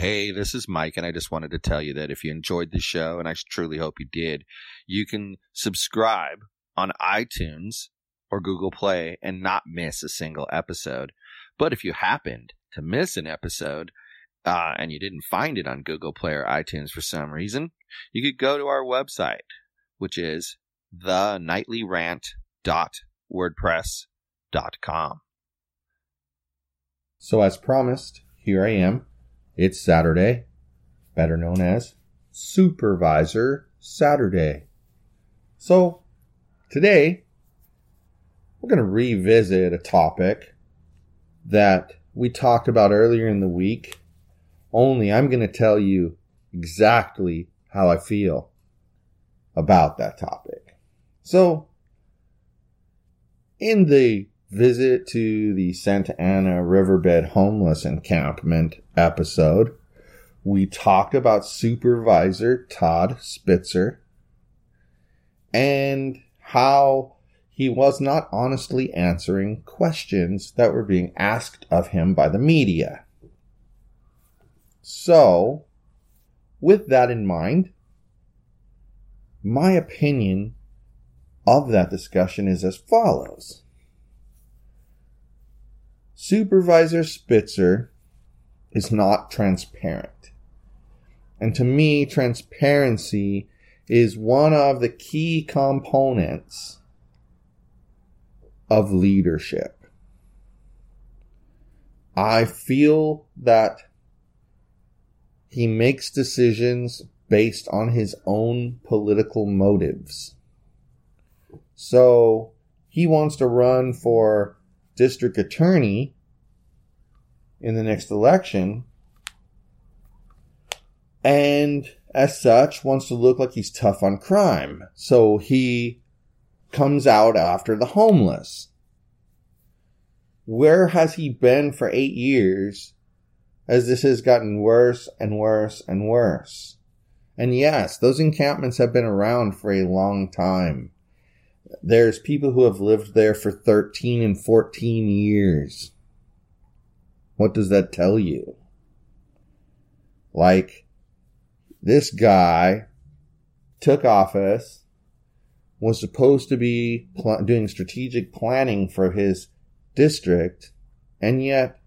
Hey, this is Mike, and I just wanted to tell you that if you enjoyed the show, and I truly hope you did, you can subscribe on iTunes or Google Play and not miss a single episode. But if you happened to miss an episode uh, and you didn't find it on Google Play or iTunes for some reason, you could go to our website, which is thenightly.rant.wordpress.com. So, as promised, here I am. It's Saturday, better known as Supervisor Saturday. So, today, we're going to revisit a topic that we talked about earlier in the week. Only I'm going to tell you exactly how I feel about that topic. So, in the visit to the Santa Ana Riverbed Homeless Encampment episode, we talked about Supervisor Todd Spitzer and how he was not honestly answering questions that were being asked of him by the media. So, with that in mind, my opinion of that discussion is as follows. Supervisor Spitzer is not transparent. And to me, transparency is one of the key components of leadership. I feel that he makes decisions based on his own political motives. So he wants to run for district attorney in the next election and as such wants to look like he's tough on crime. So he comes out after the homeless. Where has he been for eight years as this has gotten worse and worse and worse? And yes, those encampments have been around for a long time. There's people who have lived there for 13 and 14 years. What does that tell you? Like, this guy took office, was supposed to be pl- doing strategic planning for his district, and yet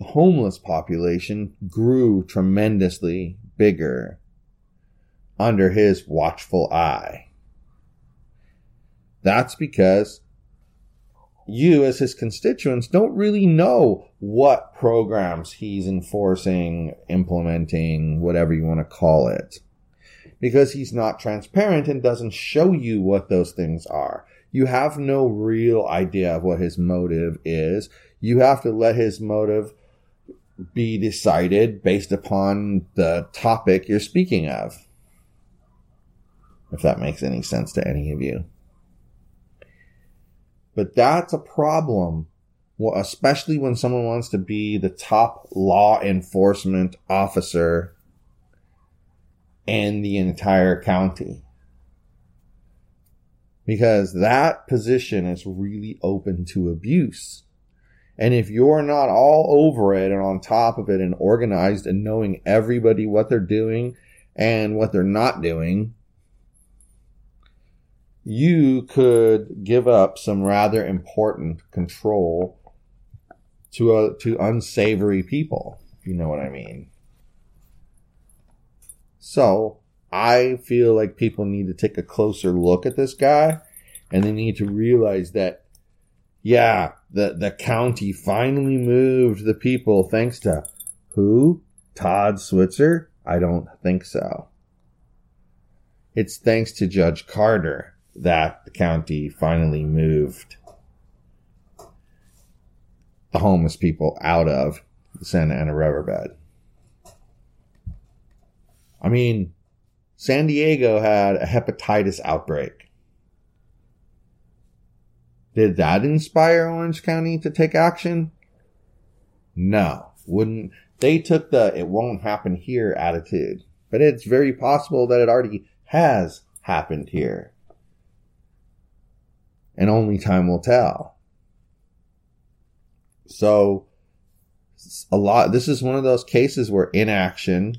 the homeless population grew tremendously bigger under his watchful eye. That's because you, as his constituents, don't really know what programs he's enforcing, implementing, whatever you want to call it. Because he's not transparent and doesn't show you what those things are. You have no real idea of what his motive is. You have to let his motive be decided based upon the topic you're speaking of. If that makes any sense to any of you. But that's a problem, especially when someone wants to be the top law enforcement officer in the entire county. Because that position is really open to abuse. And if you're not all over it and on top of it and organized and knowing everybody what they're doing and what they're not doing, you could give up some rather important control to a, to unsavory people. You know what I mean. So I feel like people need to take a closer look at this guy, and they need to realize that, yeah, the the county finally moved the people thanks to who? Todd Spitzer? I don't think so. It's thanks to Judge Carter that the county finally moved the homeless people out of the Santa Ana riverbed. I mean, San Diego had a hepatitis outbreak. Did that inspire Orange County to take action? No, wouldn't. They took the it won't happen here attitude, but it's very possible that it already has happened here. And only time will tell. So, a lot, this is one of those cases where inaction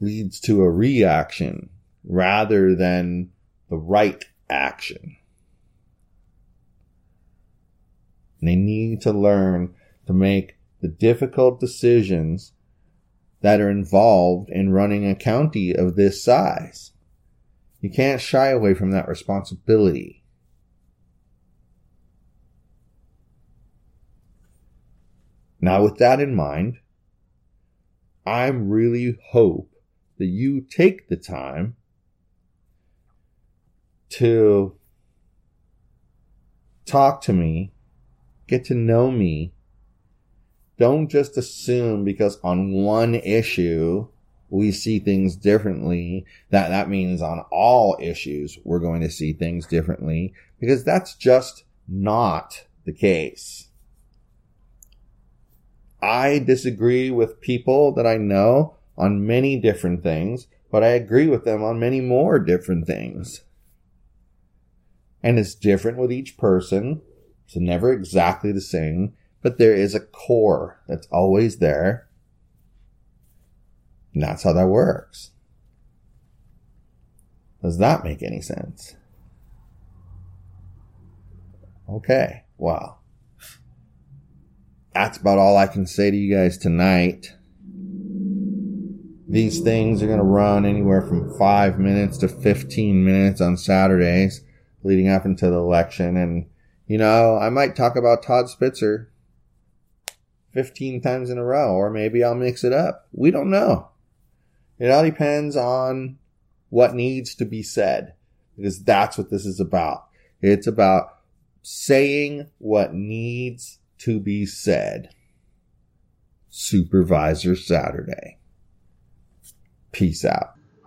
leads to a reaction rather than the right action. And they need to learn to make the difficult decisions that are involved in running a county of this size. You can't shy away from that responsibility. Now, with that in mind, I really hope that you take the time to talk to me, get to know me. Don't just assume because on one issue we see things differently that that means on all issues we're going to see things differently because that's just not the case. I disagree with people that I know on many different things, but I agree with them on many more different things. And it's different with each person. It's never exactly the same, but there is a core that's always there. And that's how that works. Does that make any sense? Okay, well, that's about all I can say to you guys tonight. These things are going to run anywhere from five minutes to 15 minutes on Saturdays leading up into the election. And, you know, I might talk about Todd Spitzer 15 times in a row, or maybe I'll mix it up. We don't know. It all depends on what needs to be said because that's what this is about. It's about saying what needs to be said. Supervisor Saturday. Peace out.